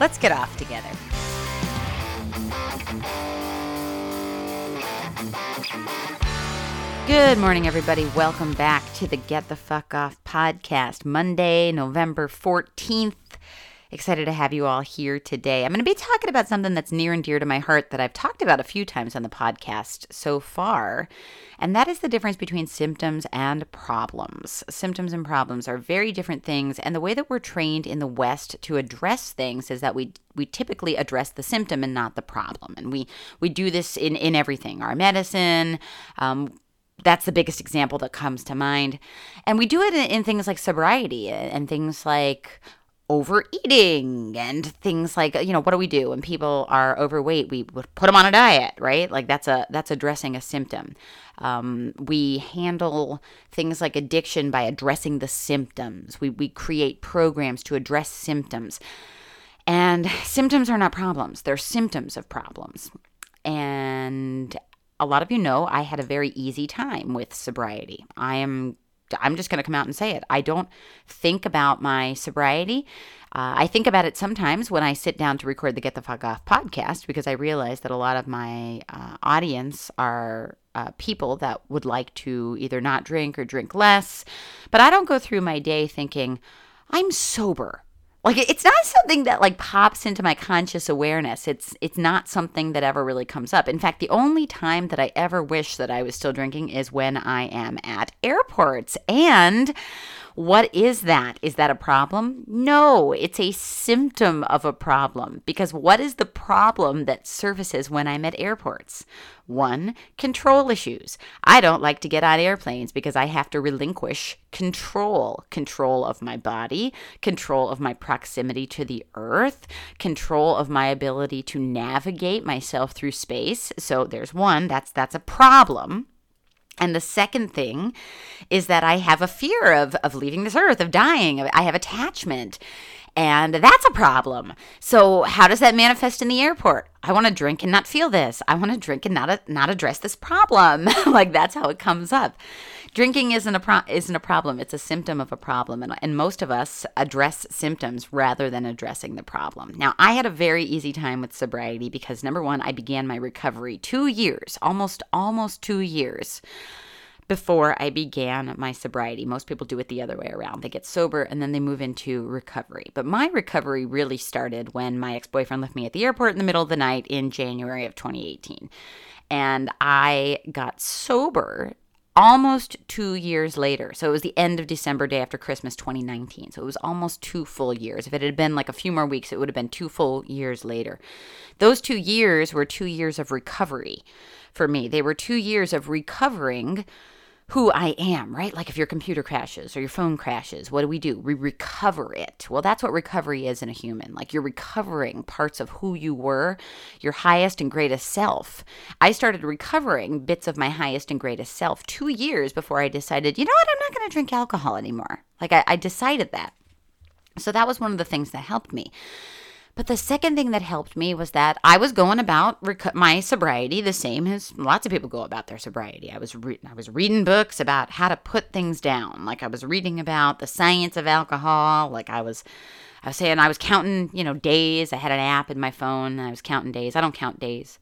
Let's get off together. Good morning, everybody. Welcome back to the Get the Fuck Off podcast, Monday, November 14th. Excited to have you all here today. I'm going to be talking about something that's near and dear to my heart that I've talked about a few times on the podcast so far, and that is the difference between symptoms and problems. Symptoms and problems are very different things, and the way that we're trained in the West to address things is that we we typically address the symptom and not the problem, and we we do this in in everything, our medicine. Um, that's the biggest example that comes to mind. And we do it in, in things like sobriety and things like overeating and things like you know what do we do when people are overweight? We would put them on a diet right? Like that's a that's addressing a symptom. Um, we handle things like addiction by addressing the symptoms. We, we create programs to address symptoms. And symptoms are not problems. They're symptoms of problems. And a lot of you know I had a very easy time with sobriety. I am I'm just going to come out and say it. I don't think about my sobriety. Uh, I think about it sometimes when I sit down to record the Get the Fuck Off podcast because I realize that a lot of my uh, audience are uh, people that would like to either not drink or drink less. But I don't go through my day thinking, I'm sober. Like it's not something that like pops into my conscious awareness. It's it's not something that ever really comes up. In fact, the only time that I ever wish that I was still drinking is when I am at airports. And what is that? Is that a problem? No, it's a symptom of a problem. Because what is the problem that surfaces when I'm at airports? One, control issues. I don't like to get on airplanes because I have to relinquish control control of my body, control of my proximity to the earth, control of my ability to navigate myself through space. So there's one, that's that's a problem. And the second thing is that I have a fear of, of leaving this earth, of dying. I have attachment. And that's a problem. So, how does that manifest in the airport? I want to drink and not feel this. I want to drink and not, not address this problem. like, that's how it comes up. Drinking isn't a, pro- isn't a problem, it's a symptom of a problem. And, and most of us address symptoms rather than addressing the problem. Now, I had a very easy time with sobriety because number one, I began my recovery two years, almost, almost two years before I began my sobriety. Most people do it the other way around. They get sober and then they move into recovery. But my recovery really started when my ex boyfriend left me at the airport in the middle of the night in January of 2018. And I got sober almost two years later. So it was the end of December, day after Christmas 2019. So it was almost two full years. If it had been like a few more weeks, it would have been two full years later. Those two years were two years of recovery for me. They were two years of recovering who I am, right? Like if your computer crashes or your phone crashes, what do we do? We recover it. Well, that's what recovery is in a human. Like you're recovering parts of who you were, your highest and greatest self. I started recovering bits of my highest and greatest self two years before I decided, you know what, I'm not going to drink alcohol anymore. Like I, I decided that. So that was one of the things that helped me. But the second thing that helped me was that I was going about rec- my sobriety the same as lots of people go about their sobriety. I was re- I was reading books about how to put things down. Like I was reading about the science of alcohol. Like I was I was saying I was counting, you know, days. I had an app in my phone and I was counting days. I don't count days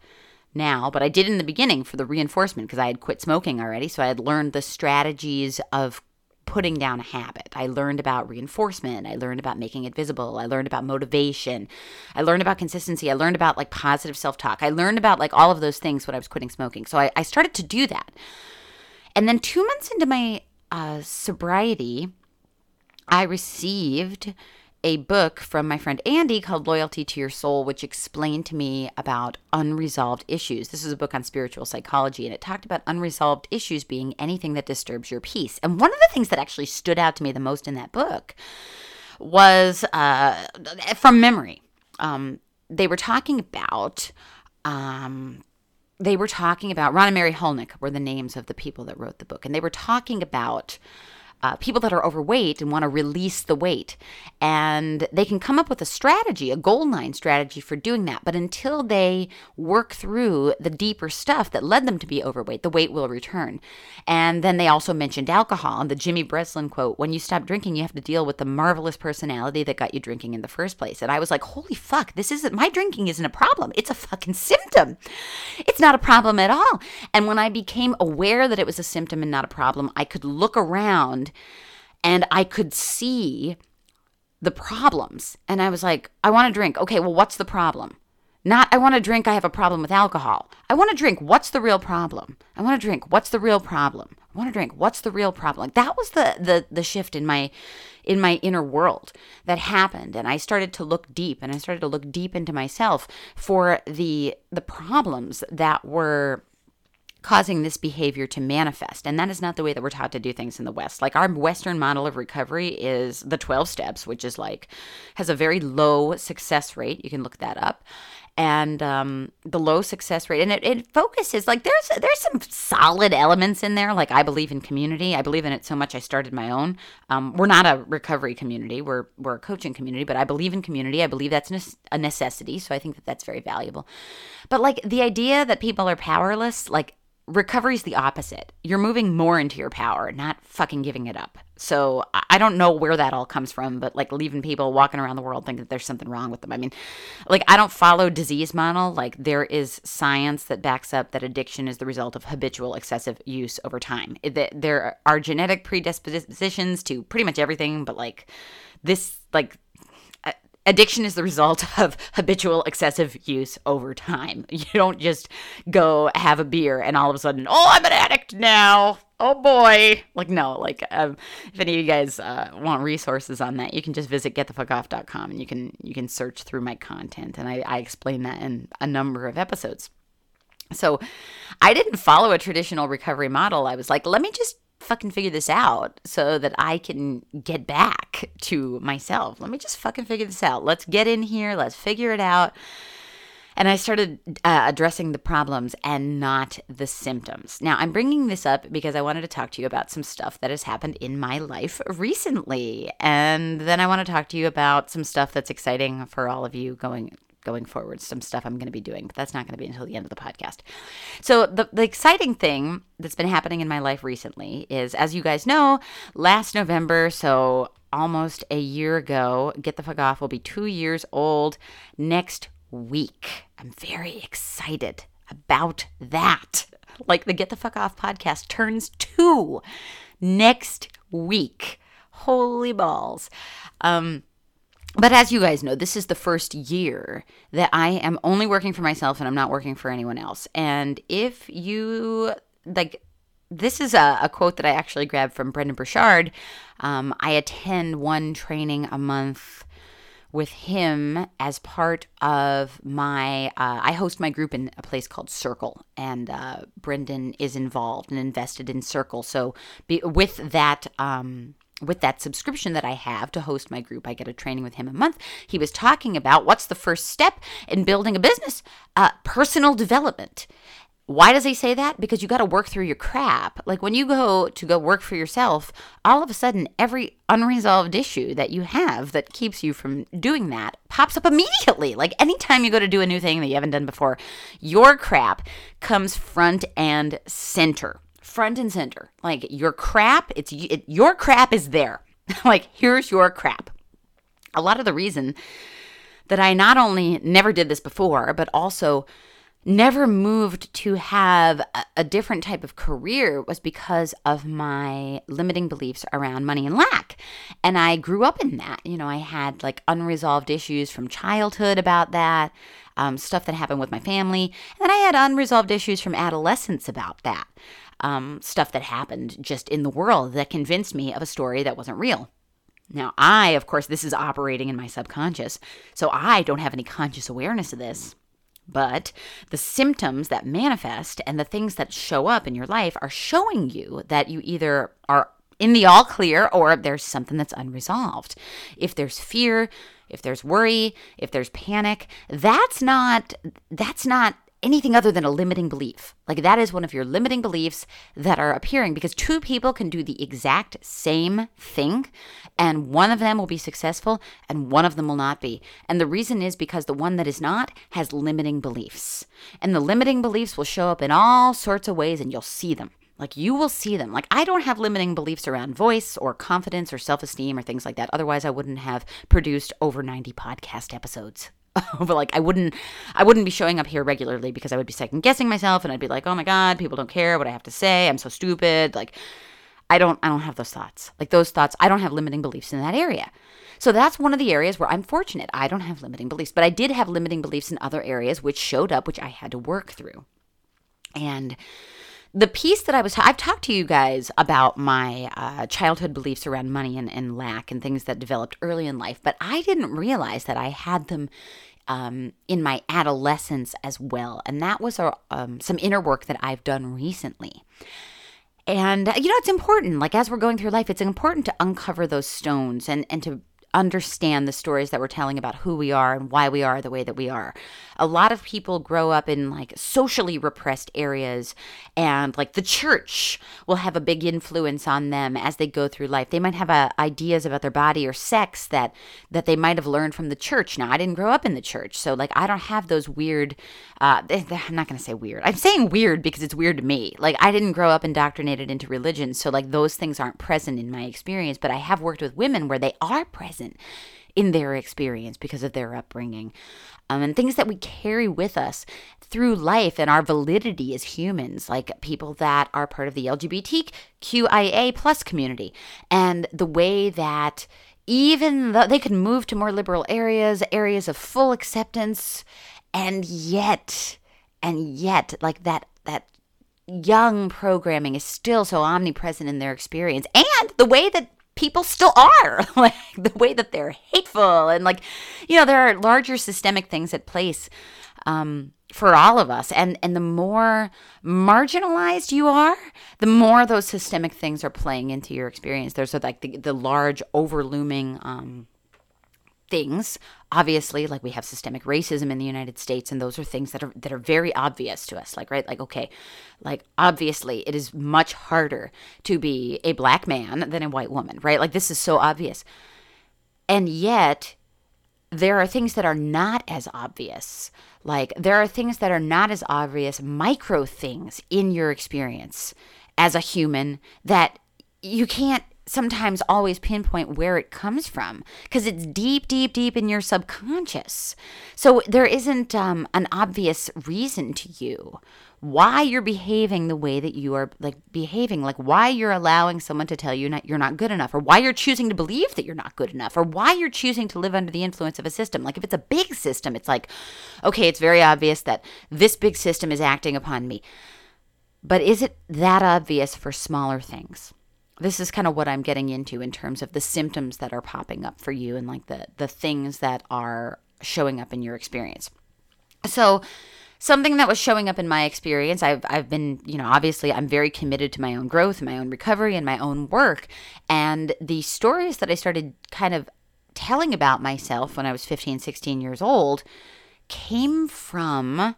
now, but I did in the beginning for the reinforcement because I had quit smoking already. So I had learned the strategies of putting down a habit. I learned about reinforcement. I learned about making it visible. I learned about motivation. I learned about consistency. I learned about like positive self talk. I learned about like all of those things when I was quitting smoking. So I, I started to do that. And then two months into my uh, sobriety, I received a book from my friend Andy called Loyalty to Your Soul, which explained to me about unresolved issues. This is a book on spiritual psychology, and it talked about unresolved issues being anything that disturbs your peace. And one of the things that actually stood out to me the most in that book was uh, from memory. Um, they were talking about. Um, they were talking about Ron and Mary Hulnick were the names of the people that wrote the book, and they were talking about uh, people that are overweight and want to release the weight. And they can come up with a strategy, a goal line strategy for doing that. But until they work through the deeper stuff that led them to be overweight, the weight will return. And then they also mentioned alcohol and the Jimmy Breslin quote when you stop drinking, you have to deal with the marvelous personality that got you drinking in the first place. And I was like, holy fuck, this isn't my drinking isn't a problem. It's a fucking symptom. It's not a problem at all. And when I became aware that it was a symptom and not a problem, I could look around around and I could see the problems. And I was like, I want to drink. Okay, well, what's the problem? Not, I want to drink, I have a problem with alcohol. I want to drink, what's the real problem? I want to drink, what's the real problem? I want to drink, what's the real problem? Like that was the the the shift in my in my inner world that happened and I started to look deep and I started to look deep into myself for the the problems that were causing this behavior to manifest. And that is not the way that we're taught to do things in the West. Like our Western model of recovery is the 12 steps, which is like, has a very low success rate. You can look that up. And um, the low success rate, and it, it focuses like there's there's some solid elements in there. Like I believe in community, I believe in it so much I started my own. Um, we're not a recovery community, we're we're a coaching community, but I believe in community. I believe that's a necessity, so I think that that's very valuable. But like the idea that people are powerless, like recovery is the opposite. You're moving more into your power, not fucking giving it up. So I don't know where that all comes from, but like leaving people walking around the world thinking that there's something wrong with them. I mean, like I don't follow disease model. Like there is science that backs up that addiction is the result of habitual excessive use over time. There are genetic predispositions to pretty much everything, but like this, like addiction is the result of habitual excessive use over time. You don't just go have a beer and all of a sudden, oh, I'm an addict now. Oh boy. Like, no, like, um, if any of you guys uh, want resources on that, you can just visit getthefuckoff.com and you can, you can search through my content. And I, I explain that in a number of episodes. So I didn't follow a traditional recovery model. I was like, let me just fucking figure this out so that I can get back to myself. Let me just fucking figure this out. Let's get in here. Let's figure it out. And I started uh, addressing the problems and not the symptoms. Now, I'm bringing this up because I wanted to talk to you about some stuff that has happened in my life recently. And then I want to talk to you about some stuff that's exciting for all of you going going forward, some stuff I'm going to be doing, but that's not going to be until the end of the podcast. So, the, the exciting thing that's been happening in my life recently is, as you guys know, last November, so almost a year ago, Get the Fuck Off will be two years old next week. I'm very excited about that. Like the Get the Fuck Off podcast turns two next week. Holy balls. Um, but as you guys know, this is the first year that I am only working for myself and I'm not working for anyone else. And if you like, this is a, a quote that I actually grabbed from Brendon Burchard. Um, I attend one training a month with him as part of my uh, i host my group in a place called circle and uh, brendon is involved and invested in circle so be, with that um, with that subscription that I have to host my group, I get a training with him a month. He was talking about what's the first step in building a business? Uh, personal development. Why does he say that? Because you got to work through your crap. Like when you go to go work for yourself, all of a sudden, every unresolved issue that you have that keeps you from doing that pops up immediately. Like anytime you go to do a new thing that you haven't done before, your crap comes front and center front and center. Like your crap, it's it, your crap is there. like here's your crap. A lot of the reason that I not only never did this before, but also never moved to have a, different type of career was because of my limiting beliefs around money and lack. And I grew up in that. You know, I had like unresolved issues from childhood about that, um, stuff that happened with my family. And then I had unresolved issues from adolescence about that, um, stuff that happened just in the world that convinced me of a story that wasn't real. Now, I, of course, this is operating in my subconscious, so I don't have any conscious awareness of this. But the symptoms that manifest and the things that show up in your life are showing you that you either are in the all clear or there's something that's unresolved. If there's fear, if there's worry, if there's panic, that's not that's not anything other than a limiting belief. Like that is one of your limiting beliefs that are appearing because two people can do the exact same thing and one of them will be successful and one of them will not be. And the reason is because the one that is not has limiting beliefs. And the limiting beliefs will show up in all sorts of ways and you'll see them. Like you will see them. Like I don't have limiting beliefs around voice or confidence or self esteem or things like that. Otherwise, I wouldn't have produced over 90 podcast episodes. but like I wouldn't I wouldn't be showing up here regularly because I would be second guessing myself and I'd be like, "Oh my god, people don't care what I have to say. I'm so stupid." Like I don't I don't have those thoughts. Like those thoughts, I don't have limiting beliefs in that area. So that's one of the areas where I'm fortunate. I don't have limiting beliefs, but I did have limiting beliefs in other areas which showed up which I had to work through. And the piece that I was, I've talked to you guys about my uh, childhood beliefs around money and, and lack and things that developed early in life, but I didn't realize that I had them um, in my adolescence as well. And that was um, some inner work that I've done recently. And, you know, it's important, like as we're going through life, it's important to uncover those stones and, and to understand the stories that we're telling about who we are and why we are the way that we are. A lot of people grow up in like socially repressed areas, and like the church will have a big influence on them as they go through life. They might have uh, ideas about their body or sex that that they might have learned from the church. Now, I didn't grow up in the church, so like I don't have those weird. Uh, I'm not going to say weird. I'm saying weird because it's weird to me. Like I didn't grow up indoctrinated into religion, so like those things aren't present in my experience. But I have worked with women where they are present in their experience because of their upbringing. Um, and things that we carry with us through life and our validity as humans, like people that are part of the LGBTQIA plus community, and the way that even though they can move to more liberal areas, areas of full acceptance, and yet, and yet, like that that young programming is still so omnipresent in their experience, and the way that people still are like the way that they're hateful and like you know there are larger systemic things at place um, for all of us. And and the more marginalized you are the more those systemic things are playing into your experience. There's like the, the large overlooming um, things. Obviously like we have systemic racism in the United States and those are things that are that are very obvious to us like right like okay like obviously it is much harder to be a black man than a white woman right? Like this is so obvious. And yet there are things that are not as obvious. Like there are things that are not as obvious micro things in your experience as a human that you can't sometimes always pinpoint where it comes from because it's deep, deep, deep in your subconscious. So there isn't um, an obvious reason to you why you're behaving the way that you are like behaving like why you're allowing someone to tell you not, you're not good enough or why you're choosing to believe that you're not good enough or why you're choosing to live under the influence of a system. Like if it's a big system it's like okay it's very obvious that this big system is acting upon me. But is it that obvious for smaller things this is kind of what I'm getting into in terms of the symptoms that are popping up for you and like the the things that are showing up in your experience. So something that was showing up in my experience I've I've been, you know, obviously I'm very committed to my own growth, my own recovery and my own work and the stories that I started kind of telling about myself when I was 15, 16 years old came from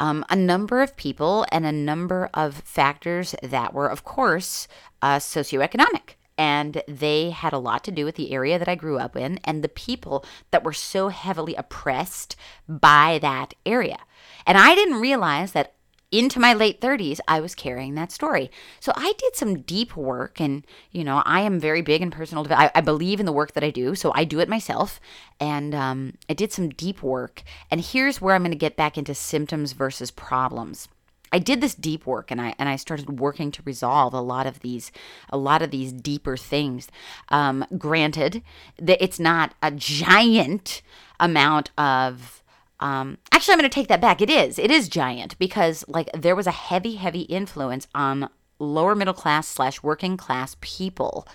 um, a number of people and a number of factors that were, of course, uh, socioeconomic. And they had a lot to do with the area that I grew up in and the people that were so heavily oppressed by that area. And I didn't realize that into my late 30s, I was carrying that story. So I did some deep work, and you know, I am very big in personal development. I, believe in the work that I do, so I do it myself. And um, I did some deep work. And here's where I'm going to get back into symptoms versus problems. I did this deep work and I and I started working to resolve a lot of these a lot of these deeper things. Um, granted, that it's not a giant amount of um, actually, I'm going to take that back. It is. It is giant because like there was a heavy, heavy influence on lower middle class slash working class people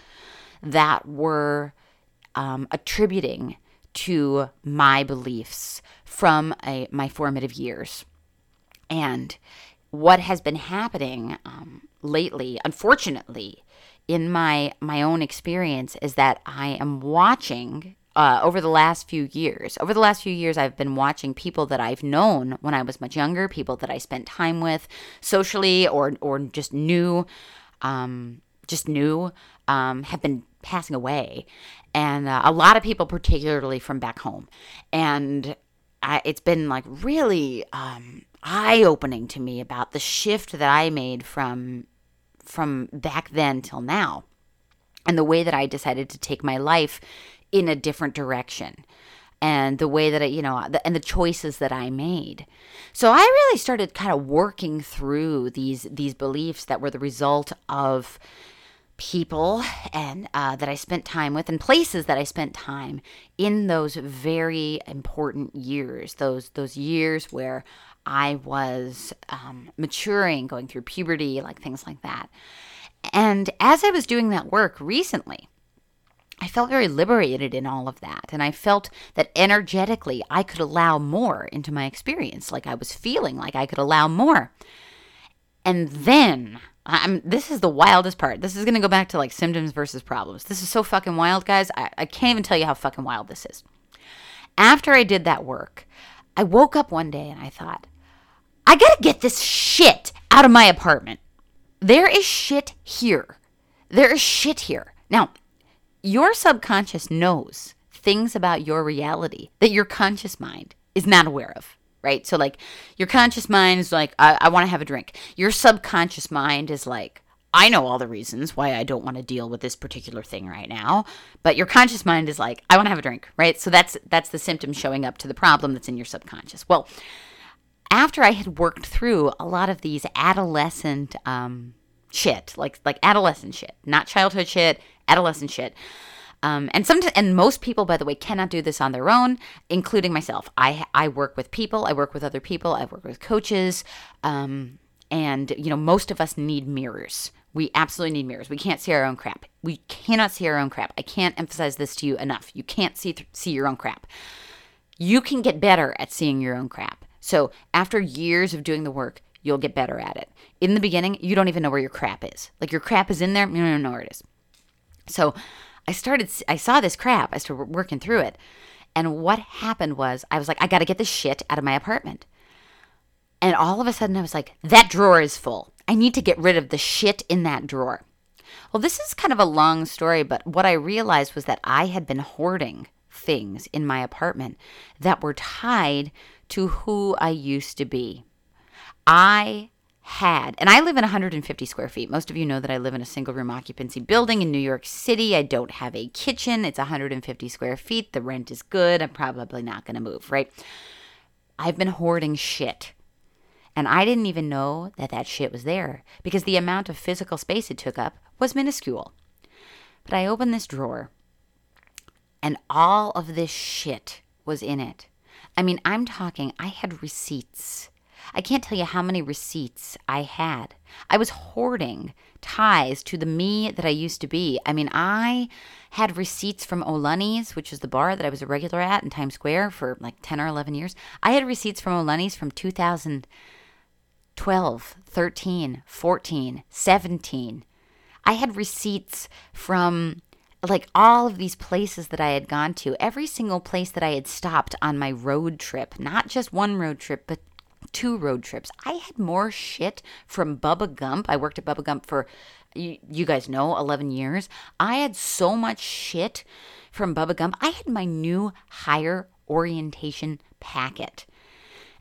that were um, attributing to my beliefs from a, my formative years. And what has been happening um, lately, unfortunately, in my my own experience, is that I am watching uh, over the last few years. Over the last few years, I've been watching people that I've known when I was much younger, people that I spent time with socially or or just knew, um, just knew, um, have been passing away, and uh, a lot of people, particularly from back home, and I, it's been like really um, eye opening to me about the shift that I made from from back then till now, and the way that I decided to take my life in a different direction and the way that I, you know, and the choices that I made. So I really started kind of working through these these beliefs that were the result of people and uh, that I spent time with and places that I spent time in those very important years. Those those years where I was um, maturing, going through puberty, like things like that. And as I was doing that work recently, I felt very liberated in all of that. And I felt that energetically I could allow more into my experience. Like I was feeling like I could allow more. And then, I'm, this is the wildest part. This is going to go back to like symptoms versus problems. This is so fucking wild, guys. I, I can't even tell you how fucking wild this is. After I did that work, I woke up one day and I thought, I got to get this shit out of my apartment. There is shit here. There is shit here. Now, your subconscious knows things about your reality that your conscious mind is not aware of right? So like your conscious mind is like i, I want to have a drink. Your subconscious mind is like i know all the reasons why i don't want to deal with this particular thing right now. But your conscious mind is like i want to have a drink right? So that's that's the symptom showing up to the problem that's in your subconscious. Well after i had worked through a lot of these adolescent um, shit like like adolescent shit not childhood shit adolescent shit. Um, and some and most people, by the way, cannot do this on their own, including myself. I I work with people. I work with other people. I work with coaches. Um, and you know, most of us need mirrors. We absolutely need mirrors. We can't see our own crap. We cannot see our own crap. I can't emphasize this to you enough. You can't see th- see your own crap. You can get better at seeing your own crap. So after years of doing the work, you'll get better at it. In the beginning, you don't even know where your crap is. Like your crap is in there, you don't know where it is. So I started, I saw this crap. I started working through it. And what happened was, I was like, I got to get this shit out of my apartment. And all of a sudden, I was like, that drawer is full. I need to get rid of the shit in that drawer. Well, this is kind of a long story, but what I realized was that I had been hoarding things in my apartment that were tied to who I used to be. I had, and I live in 150 square feet. Most of you know that I live in a single room occupancy building in New York City. I don't have a kitchen. It's 150 square feet. The rent is good. I'm probably not going to move, right? I've been hoarding shit. And I didn't even know that that shit was there because the amount of physical space it took up was minuscule. But I opened this drawer and all of this shit was in it. I mean, I'm talking, I had receipts I can't tell you how many receipts I had. I was hoarding ties to the me that I used to be. I mean, I had receipts from O'Lunney's, which is the bar that I was a regular at in Times Square for like 10 or 11 years. I had receipts from O'Lunney's from 2012, 13, 14, 17. I had receipts from like all of these places that I had gone to, every single place that I had stopped on my road trip, not just one road trip, but two road trips. I had more shit from Bubba Gump. I worked at Bubba Gump for, you, you guys know, 11 years. I had so much shit from Bubba Gump. I had my new hire orientation packet.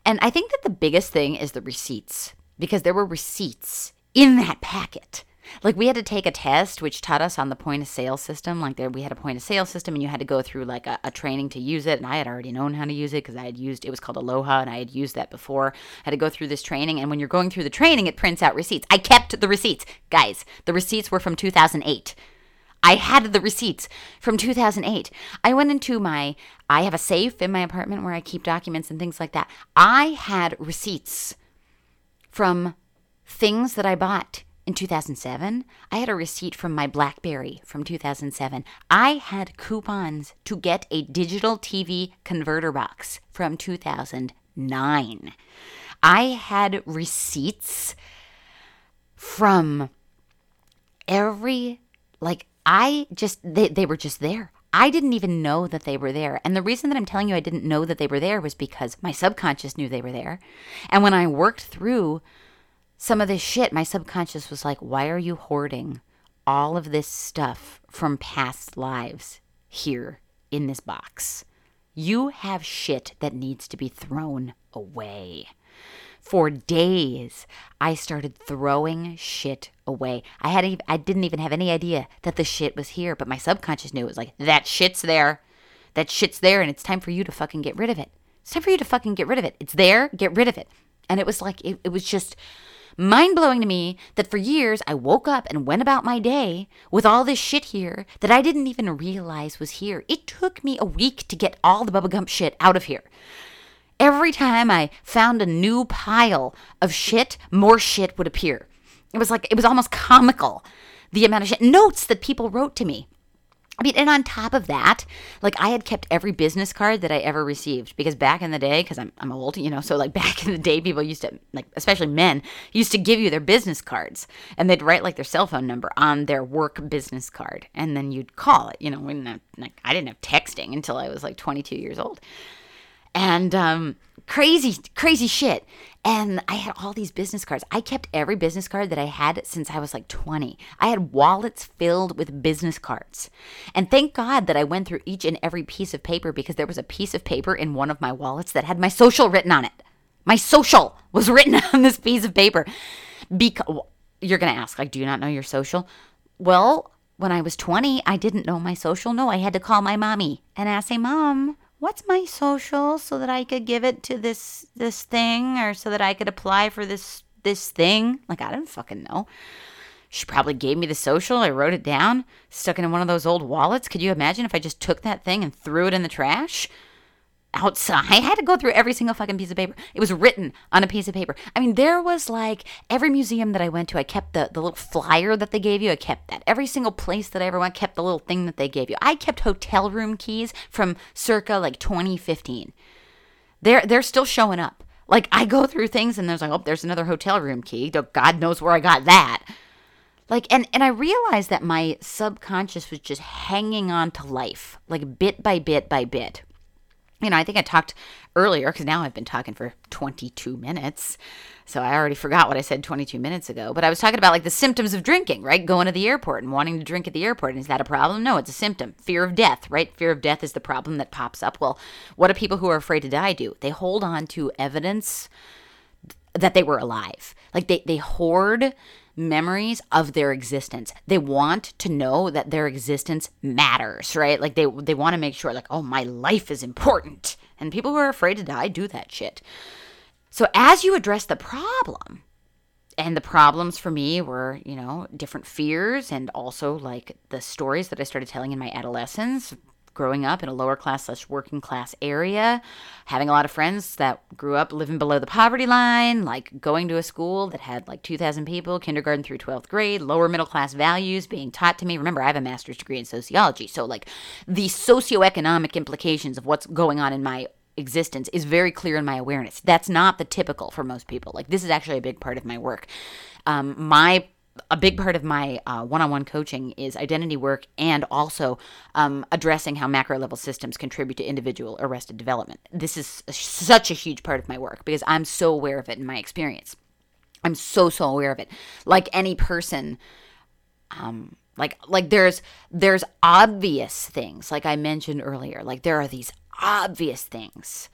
And I think that the biggest thing is the receipts. because there were receipts in that packet. Like we had to take a test, which taught us on the point of sale system. Like there, we had a point of sale system, and you had to go through like a, a training to use it. And I had already known how to use it because I had used it was called Aloha, and I had used that before. I had to go through this training, and when you're going through the training, it prints out receipts. I kept the receipts, guys. The receipts were from 2008. I had the receipts from 2008. I went into my, I have a safe in my apartment where I keep documents and things like that. I had receipts from things that I bought in 2007. I had a receipt from my Blackberry from 2007. I had coupons to get a digital TV converter box from 2009. I had receipts from every, like, I just, they, they were just there. I didn't even know that they were there. And the reason that I'm telling you I didn't know that they were there was because my subconscious knew they were there. And when I worked through some of this shit, my subconscious was like, why are you hoarding all of this stuff from past lives here in this box? You have shit that needs to be thrown away. For days, I started throwing shit away. I had I didn't even have any idea that the shit was here, but my subconscious knew it was like that shit's there. That shit's there and it's time for you to fucking get rid of it. It's time for you to fucking get rid of it. It's there, get rid of it. And it was like it, it was just mind blowing to me that for years I woke up and went about my day with all this shit here that I didn't even realize was here. It took me a week to get all the Bubba Gump shit out of here. Every time I found a new pile of shit, more shit would appear. It was like, it was almost comical the amount of shit. Notes that people wrote to me. I mean, and on top of that, like I had kept every business card that I ever received because back in the day, because I'm, I'm old, you know, so like back in the day, people used to, like, especially men, used to give you their business cards and they'd write like their cell phone number on their work business card and then you'd call it, you know, when like, I didn't have texting until I was like 22 years old and um, crazy, crazy shit. And I had all these business cards. I kept every business card that I had since I was like 20. I had wallets filled with business cards. And thank God that I went through each and every piece of paper because there was a piece of paper in one of my wallets that had my social written on it. My social was written on this piece of paper. Because you're going to ask, like, do you not know your social? Well, when I was 20, I didn't know my social. No, I had to call my mommy and ask, hey, mom, what's my social so that I could give it to this this thing or so that I could apply for this this thing? Like I didn't fucking know. She probably gave me the social. I wrote it down, stuck it in one of those old wallets. Could you imagine if I just took that thing and threw it in the trash? Outside. I had to go through every single fucking piece of paper. It was written on a piece of paper. I mean, there was like every museum that I went to, I kept the, the little flyer that they gave you. I kept that. Every single place that I ever went, kept the little thing that they gave you. I kept hotel room keys from circa like 2015. They're they're still showing up. Like I go through things and there's like, oh, there's another hotel room key. God knows where I got that. Like and and I realized that my subconscious was just hanging on to life, like bit by bit by bit you know, I think I talked earlier because now I've been talking for 22 minutes. So I already forgot what I said 22 minutes ago. But I was talking about like the symptoms of drinking, right? Going to the airport and wanting to drink at the airport. And is that a problem? No, it's a symptom. Fear of death, right? Fear of death is the problem that pops up. Well, what do people who are afraid to die do? They hold on to evidence that they were alive. Like they, they hoard memories of their existence. They want to know that their existence matters, right? Like they they want to make sure like, "Oh, my life is important." And people who are afraid to die do that shit. So as you address the problem, and the problems for me were, you know, different fears and also like the stories that I started telling in my adolescence, growing up in a lower class slash working class area, having a lot of friends that grew up living below the poverty line, like going to a school that had like 2,000 people, kindergarten through 12th grade, lower middle class values being taught to me. Remember, I have a master's degree in sociology. So, like, the socioeconomic implications of what's going on in my existence is very clear in my awareness. That's not the typical for most people. Like, this is actually a big part of my work. Um, my a big part of my uh, one-on-one coaching is identity work and also um, addressing how macro level systems contribute to individual arrested development. This is such a huge part of my work because i'm so aware of it in my experience. I'm so so aware of it. Like any person um, like like there's there's obvious things like i mentioned earlier like there are these obvious things.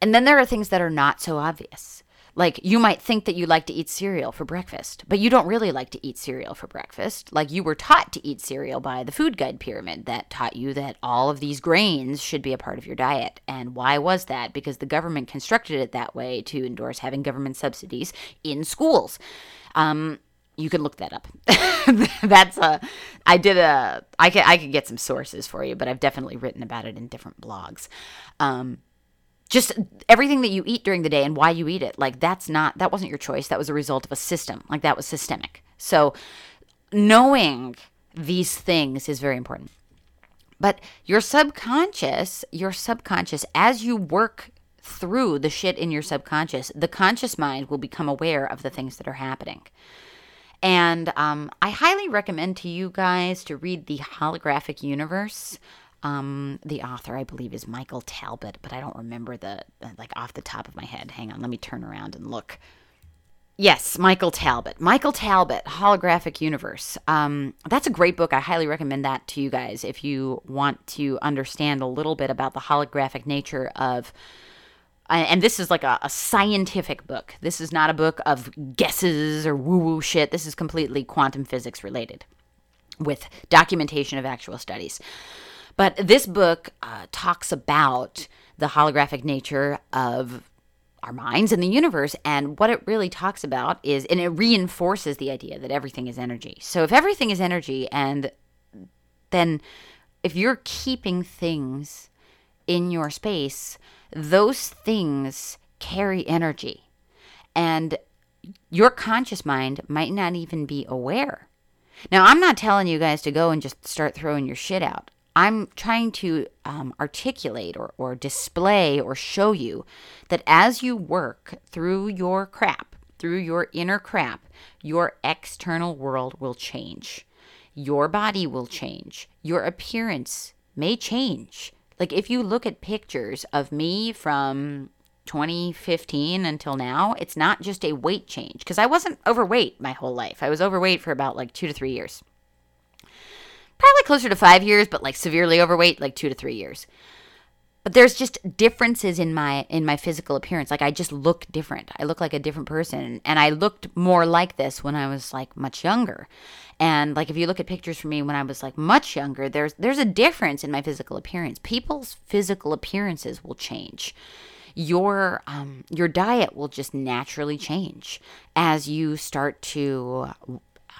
And then there are things that are not so obvious Like, you might think that you like to eat cereal for breakfast, but you don't really like to eat cereal for breakfast. Like, you were taught to eat cereal by the food guide pyramid that taught you that all of these grains should be a part of your diet. And why was that? Because the government constructed it that way to endorse having government subsidies in schools. Um, you can look that up. That's a. I did a. I could I could get some sources for you, but I've definitely written about it in different blogs. Um, just everything that you eat during the day and why you eat it like that's not that wasn't your choice. That was a result of a system. Like that was systemic. So knowing these things is very important. But your subconscious your subconscious as you work through the shit in your subconscious the conscious mind will become aware of the things that are happening. And um, i highly recommend to you guys to read the holographic universe um, the author, I believe, is Michael Talbot, but I don't remember the, like, off the top of my head. Hang on, let me turn around and look. Yes, Michael Talbot. Michael Talbot, Holographic Universe. Um, that's a great book. I highly recommend that to you guys if you want to understand a little bit about the holographic nature of. And this is like a, a scientific book. This is not a book of guesses or woo woo shit. This is completely quantum physics related with documentation of actual studies. But this book uh, talks about the holographic nature of our minds and the universe. And what it really talks about is, and it reinforces the idea that everything is energy. So if everything is energy, and then if you're keeping things in your space, those things carry energy. And your conscious mind might not even be aware. Now, I'm not telling you guys to go and just start throwing your shit out. I'm trying to um, articulate or, or display or show you that as you work through your crap, through your inner crap, your external world will change. Your body will change. Your appearance may change. Like if you look at pictures of me from 2015 until now, it's not just a weight change because I wasn't overweight my whole life. I was overweight for about like two to three years probably closer to five years, but like severely overweight, like two to three years. But there's just differences in my in my physical appearance. Like I just look different. I look like a different person, and I looked more like this when I was like much younger. And like if you look at pictures from me when I was like much younger, there's there's a difference in my physical appearance. People's physical appearances will change your um, your diet will just naturally change as you start to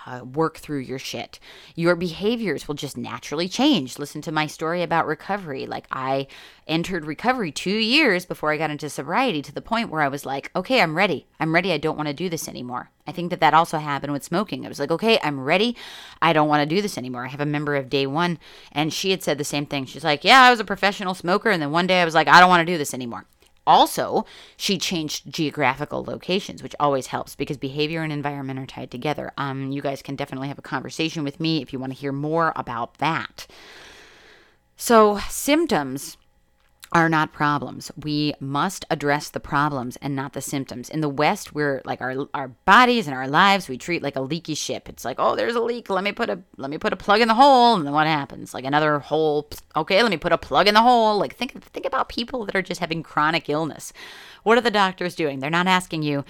uh, work through your shit. Your behaviors will just naturally change. Listen to my story about recovery. Like, I entered recovery two years before I got into sobriety to the point where I was like, okay, I'm ready. I'm ready. I don't want to do this anymore. I think that that also happened with smoking. I was like, okay, I'm ready. I don't want to do this anymore. I have a member of day one, and she had said the same thing. She's like, yeah, I was a professional smoker. And then one day I was like, I don't want to do this anymore. Also, she changed geographical locations, which always helps because behavior and environment are tied together. Um, you guys can definitely have a conversation with me if you want to hear more about that. So, symptoms are not problems. We must address the problems and not the symptoms. In the West, we're like our our bodies and our lives we treat like a leaky ship. It's like, oh, there's a leak. Let me put a let me put a plug in the hole, and then what happens? Like another hole. Okay, let me put a plug in the hole. Like think think about people that are just having chronic illness. What are the doctors doing? They're not asking you,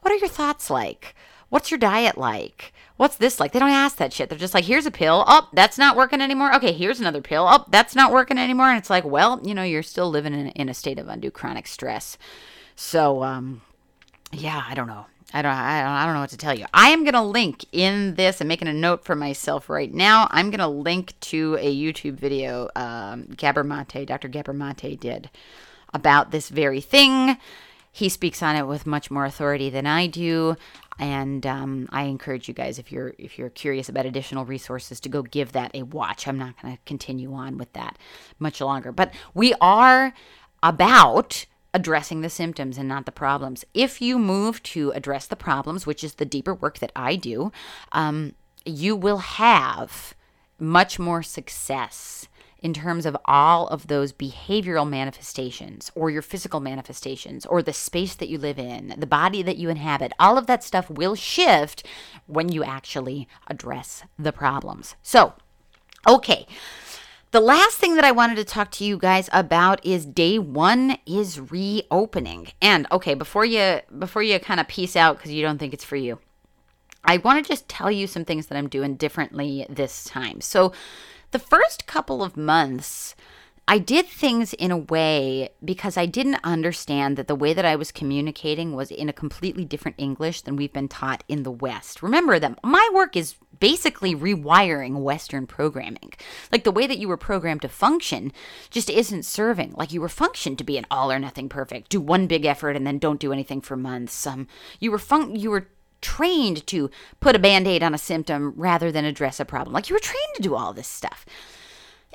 what are your thoughts like? What's your diet like? What's this like? They don't ask that shit. They're just like, here's a pill. Oh, that's not working anymore. Okay, here's another pill. Oh, that's not working anymore. And it's like, well, you know, you're still living in, in a state of undue chronic stress. So, um, yeah, I don't know. I don't, I don't, I don't know what to tell you. I am going to link in this. I'm making a note for myself right now. I'm going to link to a YouTube video um, Dr. Gabor Mate did about this very thing. He speaks on it with much more authority than I do and um, I encourage you guys if you're if you're curious about additional resources to go give that a watch. I'm not going to continue on with that much longer, but we are about addressing the symptoms and not the problems. If you move to address the problems, which is the deeper work that I do, um, you will have much more success in terms of all of those behavioral manifestations or your physical manifestations or the space that you live in, the body that you inhabit, all of that stuff will shift when you actually address the problems. So, okay. The last thing that I wanted to talk to you guys about is day 1 is reopening. And okay, before you before you kind of peace out cuz you don't think it's for you. I want to just tell you some things that I'm doing differently this time. So, the first couple of months I did things in a way because I didn't understand that the way that I was communicating was in a completely different English than we've been taught in the West. Remember that my work is basically rewiring Western programming. Like the way that you were programmed to function just isn't serving. Like you were functioned to be an all or nothing perfect, do one big effort and then don't do anything for months. Um, you were fun- you were trained to put a band aid on a symptom rather than address a problem. Like you were trained to do all this stuff.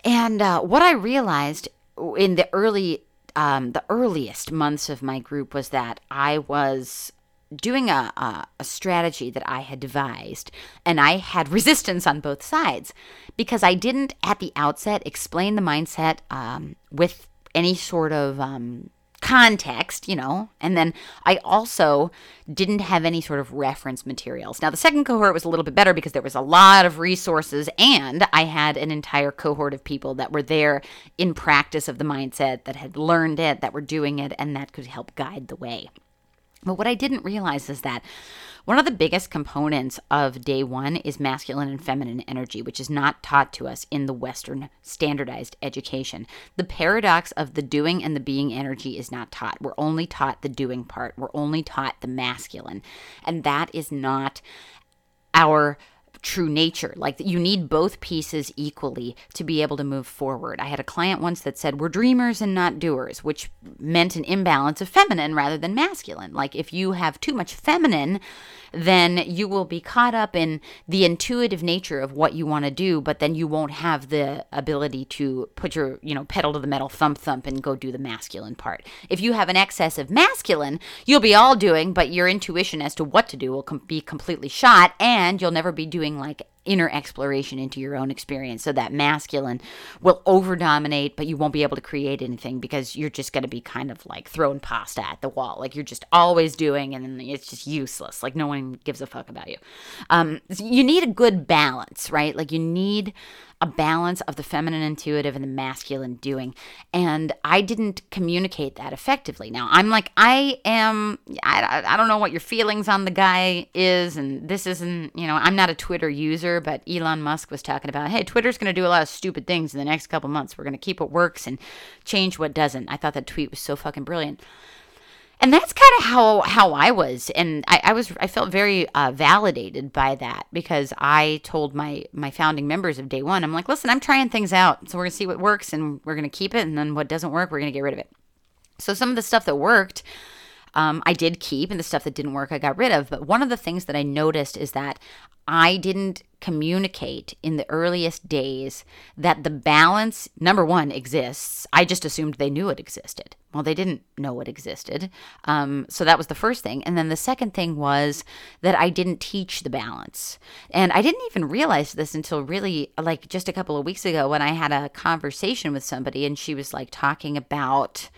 And uh, what I realized in the early, um, the earliest months of my group was that I was doing a, a, a, strategy that I had devised, and I had resistance on both sides because I didn't at the outset explain the mindset um, with any sort of um, context, you know, and then I also didn't have any sort of reference materials. Now, the second cohort was a little bit better because there was a lot of resources, and I had an entire cohort of people that were there in practice of the mindset, that had learned it, that were doing it, and that could help guide the way. But what I didn't realize is that one of the biggest components of day one is masculine and feminine energy, which is not taught to us in the Western standardized education. The paradox of the doing and the being energy is not taught. We're only taught the doing part, we're only taught the masculine. And that is not our true nature. Like you need both pieces equally to be able to move forward. I had a client once that said, We're dreamers and not doers, which meant an imbalance of feminine rather than masculine. Like if you have too much feminine, then you will be caught up in the intuitive nature of what you want to do, but then you won't have the ability to put your, you know, pedal to the metal, thump thump, and go do the masculine part. If you have an excess of masculine, you'll be all doing, but your intuition as to what to do will com- be completely shot, and you'll never be doing like inner exploration into your own experience. So that masculine will over dominate, but you won't be able to create anything because you're just going to be kind of like throwing pasta at the wall. Like you're just always doing, and it's just useless. Like no one gives a fuck about you. Um, you need a good balance, right? Like you need a balance of the feminine intuitive and the masculine doing. And I didn't communicate that effectively. Now, I'm like, I am, I, I don't know what your feelings on the guy is. And this isn't, you know, I'm not a Twitter user, but Elon Musk was talking about, hey, Twitter's going to do a lot of stupid things in the next couple months. We're going to keep what works and change what doesn't. I thought that tweet was so fucking brilliant and that's kind of how how I was, and I, I was I felt very uh, validated by that because I told my my founding members of day one, I'm like, listen, I'm trying things out, so we're gonna see what works, and we're gonna keep it, and then what doesn't work, we're gonna get rid of it. So some of the stuff that worked, um, I did keep, and the stuff that didn't work, I got rid of. But one of the things that I noticed is that I didn't communicate in the earliest days that the balance, number one, exists. I just assumed they knew it existed. Well, they didn't know it existed. Um, so that was the first thing. And then the second thing was that I didn't teach the balance. And I didn't even realize this until really like just a couple of weeks ago when I had a conversation with somebody and she was like talking about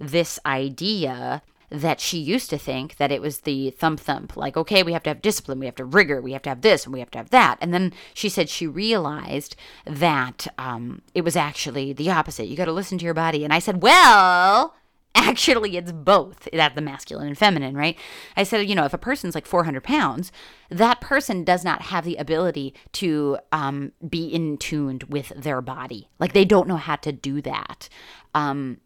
this idea that she used to think that it was the thump thump, like, okay, we have to have discipline, we have to rigor, we have to have this, and we have to have that. And then she said she realized that um, it was actually the opposite. You got to listen to your body. And I said, well, actually it's both that the masculine and feminine right i said you know if a person's like 400 pounds that person does not have the ability to um, be in tuned with their body like they don't know how to do that um,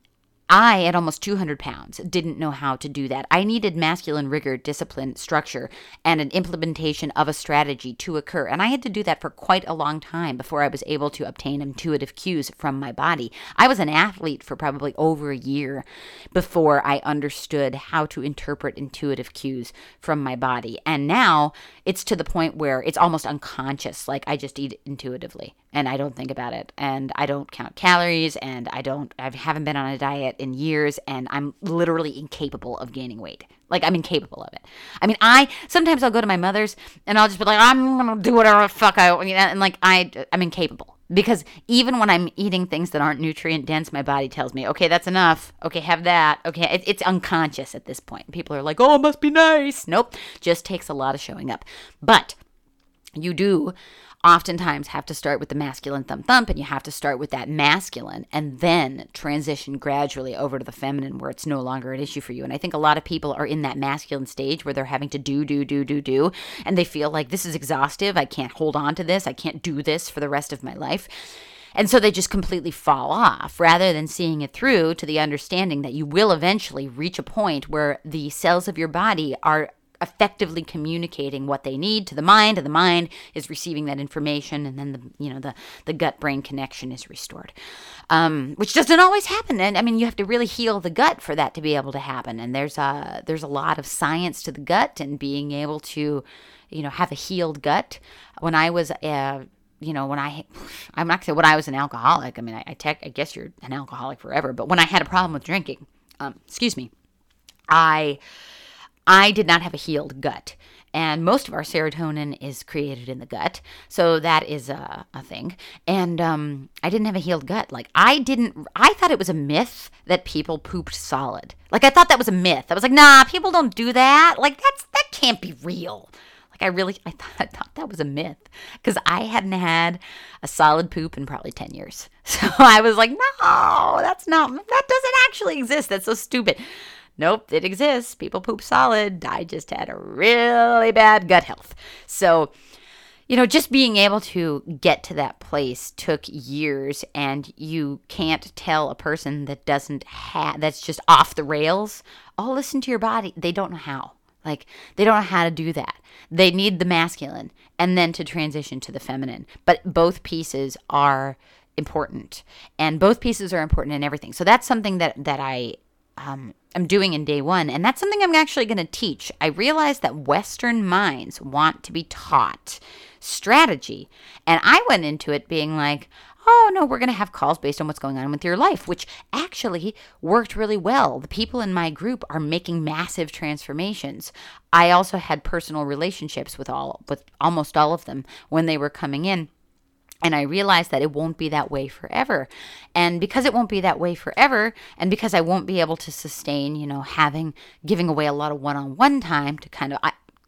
I, at almost 200 pounds, didn't know how to do that. I needed masculine rigor, discipline, structure, and an implementation of a strategy to occur. And I had to do that for quite a long time before I was able to obtain intuitive cues from my body. I was an athlete for probably over a year before I understood how to interpret intuitive cues from my body. And now it's to the point where it's almost unconscious. Like I just eat intuitively and I don't think about it and I don't count calories and I don't I haven't been on a diet in years and I'm literally incapable of gaining weight. Like I'm incapable of it. I mean, I sometimes I'll go to my mother's and I'll just be like, I'm gonna do whatever the fuck I want, and like I I'm incapable because even when I'm eating things that aren't nutrient dense, my body tells me, okay, that's enough. Okay, have that. Okay, it, it's unconscious at this point. People are like, oh, it must be nice. Nope, just takes a lot of showing up. But you do oftentimes have to start with the masculine thump thump and you have to start with that masculine and then transition gradually over to the feminine where it's no longer an issue for you. And I think a lot of people are in that masculine stage where they're having to do, do, do, do, do. And they feel like this is exhaustive. I can't hold on to this. I can't do this for the rest of my life. And so they just completely fall off rather than seeing it through to the understanding that you will eventually reach a point where the cells of your body are effectively communicating what they need to the mind and the mind is receiving that information and then the you know the the gut brain connection is restored um, which doesn't always happen and i mean you have to really heal the gut for that to be able to happen and there's a there's a lot of science to the gut and being able to you know have a healed gut when i was uh, you know, when I, I'm not saying when I was an alcoholic. I mean, I, I, tech, I guess you're an alcoholic forever. But when I had a problem with drinking, um, excuse me, I I did not have a healed gut. And most of our serotonin is created in the gut. So that is a, a thing. And um, I didn't have a healed gut. Like, I didn't, I thought it was a myth that people pooped solid. Like, I thought that was a myth. I was like, nah, people don't do that. Like, that's, that can't be real. Like, I really, I thought, I thought that was a myth because I hadn't had a solid poop in probably 10 years. So I was like, no, that's not, that doesn't actually exist. That's so stupid. Nope, it exists. People poop solid. I just had a really bad gut health. So, you know, just being able to get to that place took years, and you can't tell a person that doesn't have, that's just off the rails, oh, listen to your body. They don't know how. Like, they don't know how to do that. They need the masculine and then to transition to the feminine. But both pieces are important, and both pieces are important in everything. So that's something that, that I um, I'm doing in day one. And that's something I'm actually going to teach. I realize that Western minds want to be taught strategy. And I went into it being like, oh, no, we're going to have calls based on what's going on with your life, which actually worked really well. The people in my group are making massive transformations. I also had personal relationships with all, with almost all of them when they were coming in and I realized that it won't be that way forever. And because it won't be that way forever, and because I won't be able to sustain, you know, having giving away a lot of one-on-one time to kind of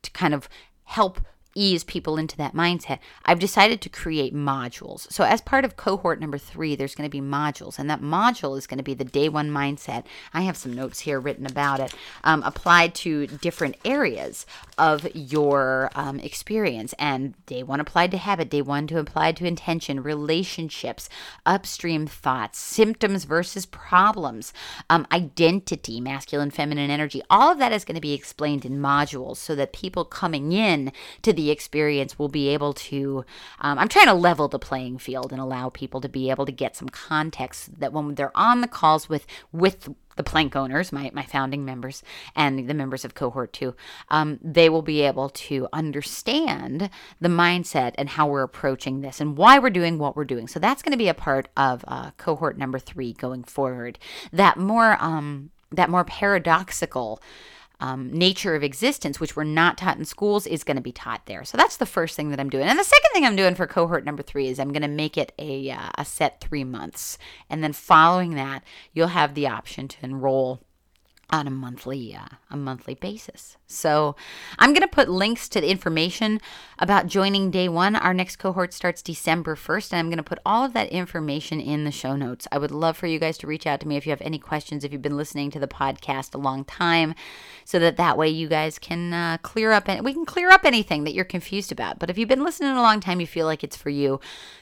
to kind of help ease people into that mindset, I've decided to create modules. So, as part of cohort number three, there's going to be modules, and that module is going to be the day one mindset. I have some notes here written about it, um, applied to different areas of your um, experience. And day one applied to habit, day one to applied to intention, relationships, upstream thoughts, symptoms versus problems, um, identity, masculine, feminine energy. All of that is going to be explained in modules so that people coming in to the experience will be able to. Um, I'm trying to level the playing field and allow people to be able to get some context that when they're on the calls with with the plank owners, my, my founding members, and the members of cohort two, um, they will be able to understand the mindset and how we're approaching this and why we're doing what we're doing. So that's going to be a part of uh, cohort number three going forward. That more um, that more paradoxical um, nature of existence, which we're not taught in schools, is going to be taught there. So that's the first thing that I'm doing. And the second thing I'm doing for cohort number three is I'm going to make it a, uh, a set three months. And then following that, you'll have the option to enroll on a monthly uh, a monthly basis. So I'm going to put links to the information about joining day one. Our next cohort starts December 1st, and I'm going to put all of that information in the show notes. I would love for you guys to reach out to me if you have any questions, if you've been listening to the podcast a long time, so that that way you guys can uh, clear up and we can clear up anything that you're confused about. But if you've been listening a long time, you feel like it's for you.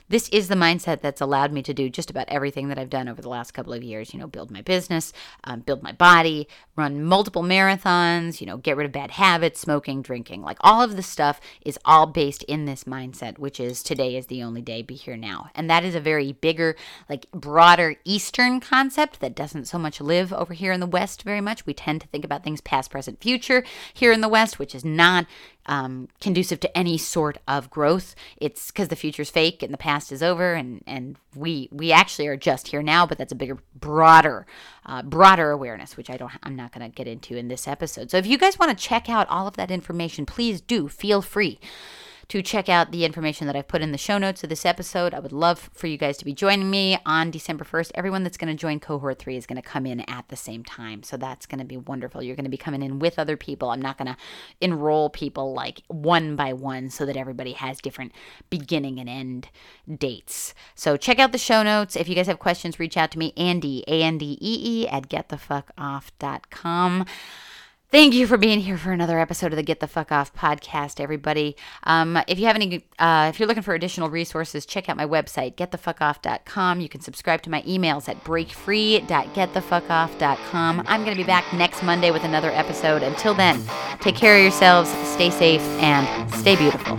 This is the mindset that's allowed me to do just about everything that I've done over the last couple of years. You know, build my business, um, build my body, run multiple marathons, you know, get rid of bad habits, smoking, drinking. Like all of the stuff is all based in this mindset, which is today is the only day, be here now. And that is a very bigger, like broader Eastern concept that doesn't so much live over here in the West very much. We tend to think about things past, present, future here in the West, which is not um, conducive to any sort of growth. It's because the future's fake and the past is over, and and we we actually are just here now. But that's a bigger, broader, uh, broader awareness, which I don't. I'm not going to get into in this episode. So if you guys want to check out all of that information, please do feel free to check out the information that I've put in the show notes of this episode. I would love for you guys to be joining me on December 1st. Everyone that's going to join cohort three is going to come in at the same time. So that's going to be wonderful. You're going to be coming in with other people. I'm not going to enroll people like one by one so that everybody has different beginning and end dates. So check out the show notes. If you guys have questions, reach out to me, Andee, A N D E E, at getthefuckoff.com. Thank you for being here for another episode of the Get the Fuck Off podcast, everybody. Um, if you have any, uh, if you're looking for additional resources, check out my website, getthefuckoff.com. You can subscribe to my emails at breakfree.getthefuckoff.com. I'm going to be back next Monday with another episode. Until then, take care of yourselves, stay safe, and stay beautiful.